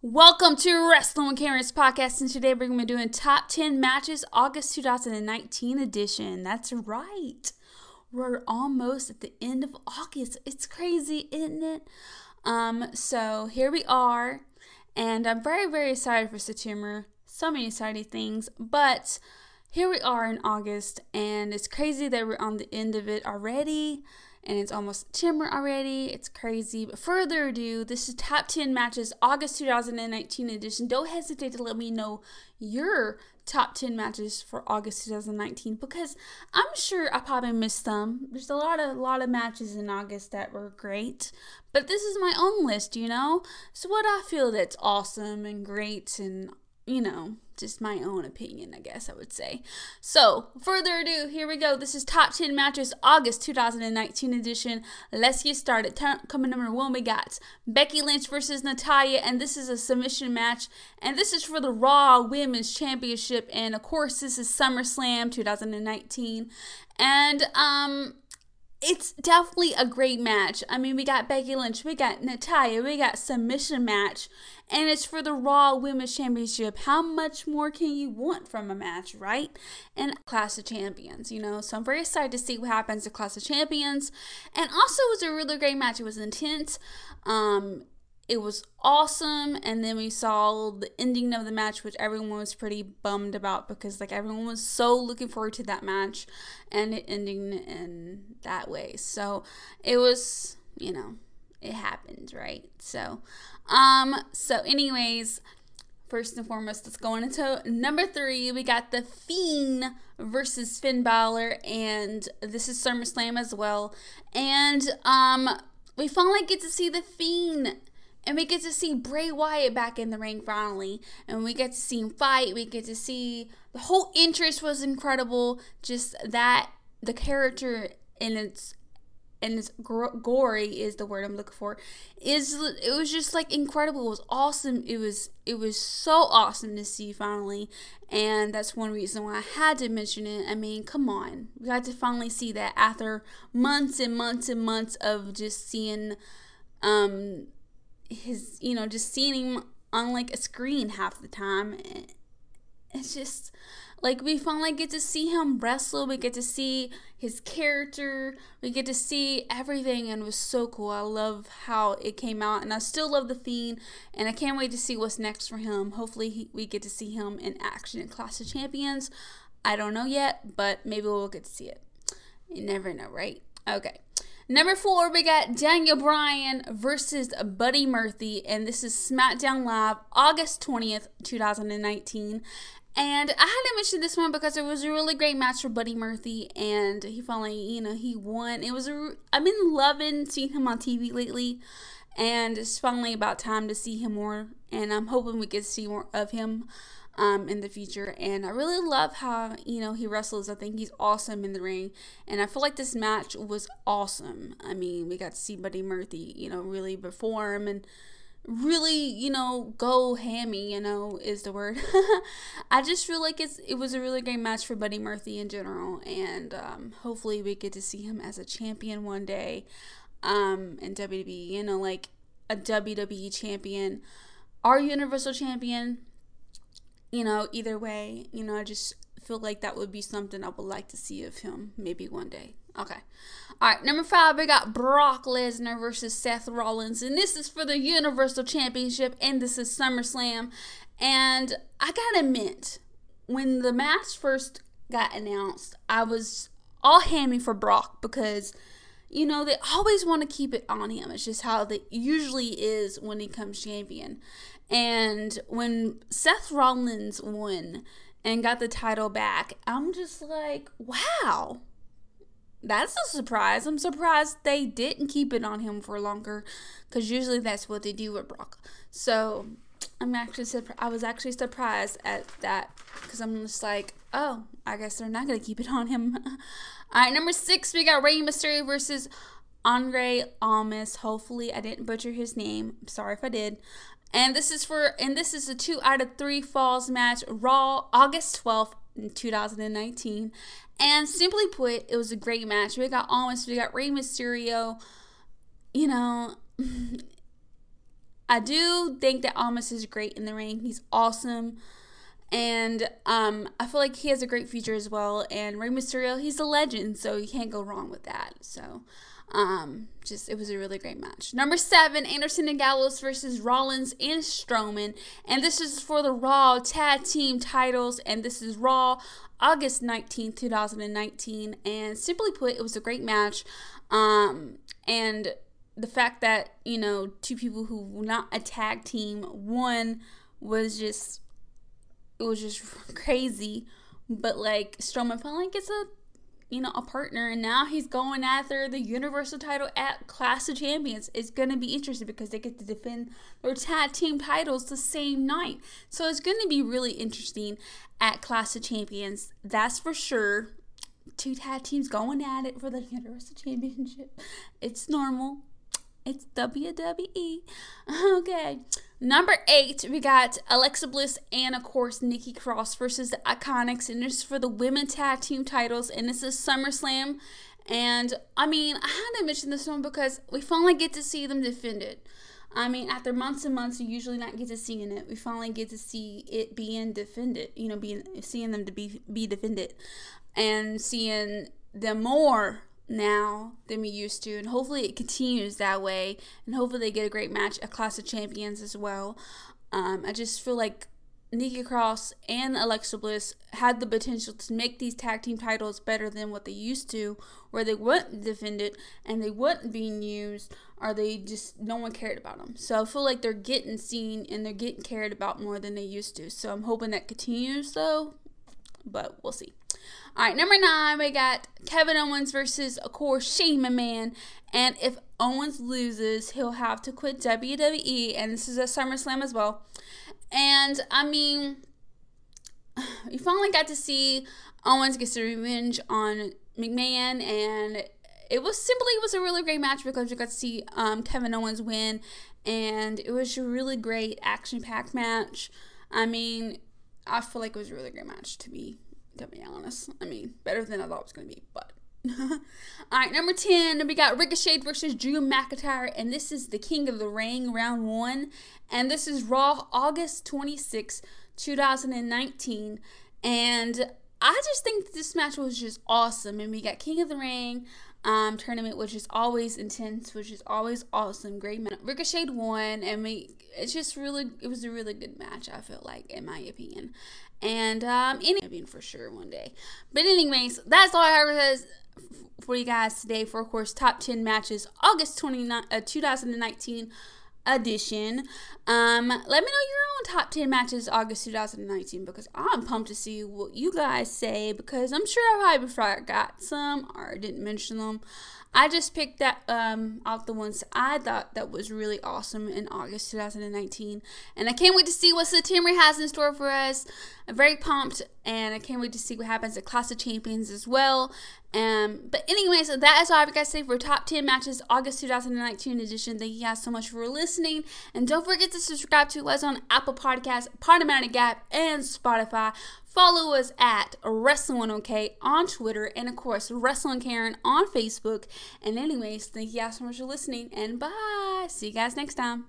Welcome to Wrestling with Karen's podcast, and today we're going to be doing top 10 matches August 2019 edition. That's right. We're almost at the end of August. It's crazy, isn't it? Um, so here we are, and I'm very, very excited for September. So many exciting things, but here we are in August, and it's crazy that we're on the end of it already and it's almost September already. It's crazy. But further ado, this is top 10 matches, August 2019 edition. Don't hesitate to let me know your top 10 matches for August 2019 because I'm sure I probably missed some. There's a lot of lot of matches in August that were great, but this is my own list, you know. So what I feel that's awesome and great and you know, just my own opinion, I guess I would say. So, further ado, here we go. This is Top 10 Matches August 2019 edition. Let's get started. T- coming number one, we got Becky Lynch versus Natalya, and this is a submission match. And this is for the Raw Women's Championship. And of course, this is SummerSlam 2019. And, um, it's definitely a great match. I mean, we got Becky Lynch, we got Natalya, we got submission match, and it's for the Raw Women's Championship. How much more can you want from a match, right? And Clash of Champions, you know. So I'm very excited to see what happens to Clash of Champions. And also, it was a really great match. It was intense. Um, it was awesome and then we saw the ending of the match which everyone was pretty bummed about because like everyone was so looking forward to that match and it ending in that way. So it was you know it happened right? So um so anyways first and foremost let's go on into number three. We got the fiend versus finn Balor, and this is SummerSlam as well. And um we finally get to see the fiend and we get to see Bray Wyatt back in the ring finally. And we get to see him fight. We get to see the whole interest was incredible. Just that the character in its and its gory is the word I'm looking for. Is it was just like incredible. It was awesome. It was it was so awesome to see finally, and that's one reason why I had to mention it. I mean, come on, we got to finally see that after months and months and months of just seeing um his you know just seeing him on like a screen half the time eh, it's just like we finally get to see him wrestle we get to see his character we get to see everything and it was so cool. I love how it came out and i still love the fiend and i can't wait to see what's next for him. Hopefully he, we get to see him in action in clash of champions. I don't know yet but maybe we'll get to see it. You never know right? Okay Number four, we got Daniel Bryan versus Buddy Murphy, and this is SmackDown Live, August 20th, 2019. And I had to mention this one because it was a really great match for Buddy Murphy, and he finally, you know, he won. It was I've been loving seeing him on TV lately, and it's finally about time to see him more. And I'm hoping we get see more of him um, in the future. And I really love how, you know, he wrestles. I think he's awesome in the ring. And I feel like this match was awesome. I mean, we got to see Buddy Murphy, you know, really perform and really, you know, go hammy, you know, is the word. I just feel like it's it was a really great match for Buddy Murphy in general. And um, hopefully we get to see him as a champion one day um, in WWE, you know, like a WWE champion. Our Universal Champion, you know, either way, you know, I just feel like that would be something I would like to see of him maybe one day. Okay. All right, number five, we got Brock Lesnar versus Seth Rollins, and this is for the Universal Championship, and this is SummerSlam. And I gotta admit, when the match first got announced, I was all hammy for Brock because, you know, they always want to keep it on him. It's just how it usually is when he comes champion. And when Seth Rollins won and got the title back, I'm just like, wow, that's a surprise. I'm surprised they didn't keep it on him for longer because usually that's what they do with Brock. So I'm actually surprised. I was actually surprised at that because I'm just like, oh, I guess they're not going to keep it on him. All right, number six, we got Rey Mysterio versus Andre Almas. Hopefully, I didn't butcher his name. I'm sorry if I did. And this is for and this is a two out of three falls match, Raw, August 12th, 2019. And simply put, it was a great match. We got almost we got Rey Mysterio. You know, I do think that Almas is great in the ring. He's awesome. And um, I feel like he has a great future as well. And Rey Mysterio, he's a legend, so you can't go wrong with that. So, um, just it was a really great match. Number seven, Anderson and Gallows versus Rollins and Strowman, and this is for the Raw Tag Team titles, and this is Raw August 19th, 2019. And simply put, it was a great match. Um, and the fact that you know two people who were not a tag team one was just it was just crazy. But like Strowman finally gets a you know a partner. And now he's going after the universal title at clash of champions. It's to be interesting because they get to defend their tag team titles the same night. So it's to be really interesting at clash of champions that's for sure. Two tag teams going at it for the universal championship. It's normal it's WWE. Okay. Number eight, we got Alexa Bliss and, of course, Nikki Cross versus the Iconics. And this is for the women tag team titles. And this is SummerSlam. And, I mean, I had to mention this one because we finally get to see them defend it. I mean, after months and months, you usually not get to seeing it. We finally get to see it being defended. You know, being seeing them to be be defended, and seeing them more now than we used to, and hopefully it continues that way, and hopefully they get a great match at Clash of Champions as well. Um, I just feel like Nikki Cross and Alexa Bliss had the potential to make these tag team titles better than what they used to, where they weren't defended and they weren't being used, or they just no one cared about them. So I feel like they're getting seen and they're getting cared about more than they used to. So I'm hoping that continues though, but we'll see. All right, number nine, we got Kevin Owens versus, of course, Shane McMahon. And if Owens loses, he'll have to quit WWE. And this is a SummerSlam as well. And I mean, we finally got to see Owens get some revenge on McMahon. And it was simply it was a really great match because we got to see um, Kevin Owens win. And it was a really great action packed match. I mean, I feel like it was a really great match to be to be honest. I mean, better than I thought it was going to be, but. All right, number 10, we got Ricochet versus Drew McIntyre, and this is the King of the Ring, round one. And this is Raw, August 26, 2019. And I just think this match was just awesome. And we got King of the Ring um, tournament, which is always intense, which is always awesome. Great match. Ricochet won, and we, it's just really, it was a really good match, I feel like, in my opinion and um, any for sure one day. But anyways, that's all I have for you guys today for of course top 10 matches August 29 uh, 2019 edition. Um, let me know your own top 10 matches August 2019 because I'm pumped to see what you guys say because I'm sure I probably before I got some or didn't mention them. I just picked that um off the ones I thought that was really awesome in August 2019, and I can't wait to see what September has in store for us. I'm very pumped, and I can't wait to see what happens at Clash of Champions as well. Um, but anyways, that is all I have got to say for top 10 matches August 2019 edition. Thank you guys so much for listening, and don't forget to subscribe to us on Apple Podcasts, Podomatic App, and Spotify. Follow us at Wrestling OK on Twitter and of course Wrestling Karen on Facebook. And anyways, thank you guys so much for listening and bye. See you guys next time.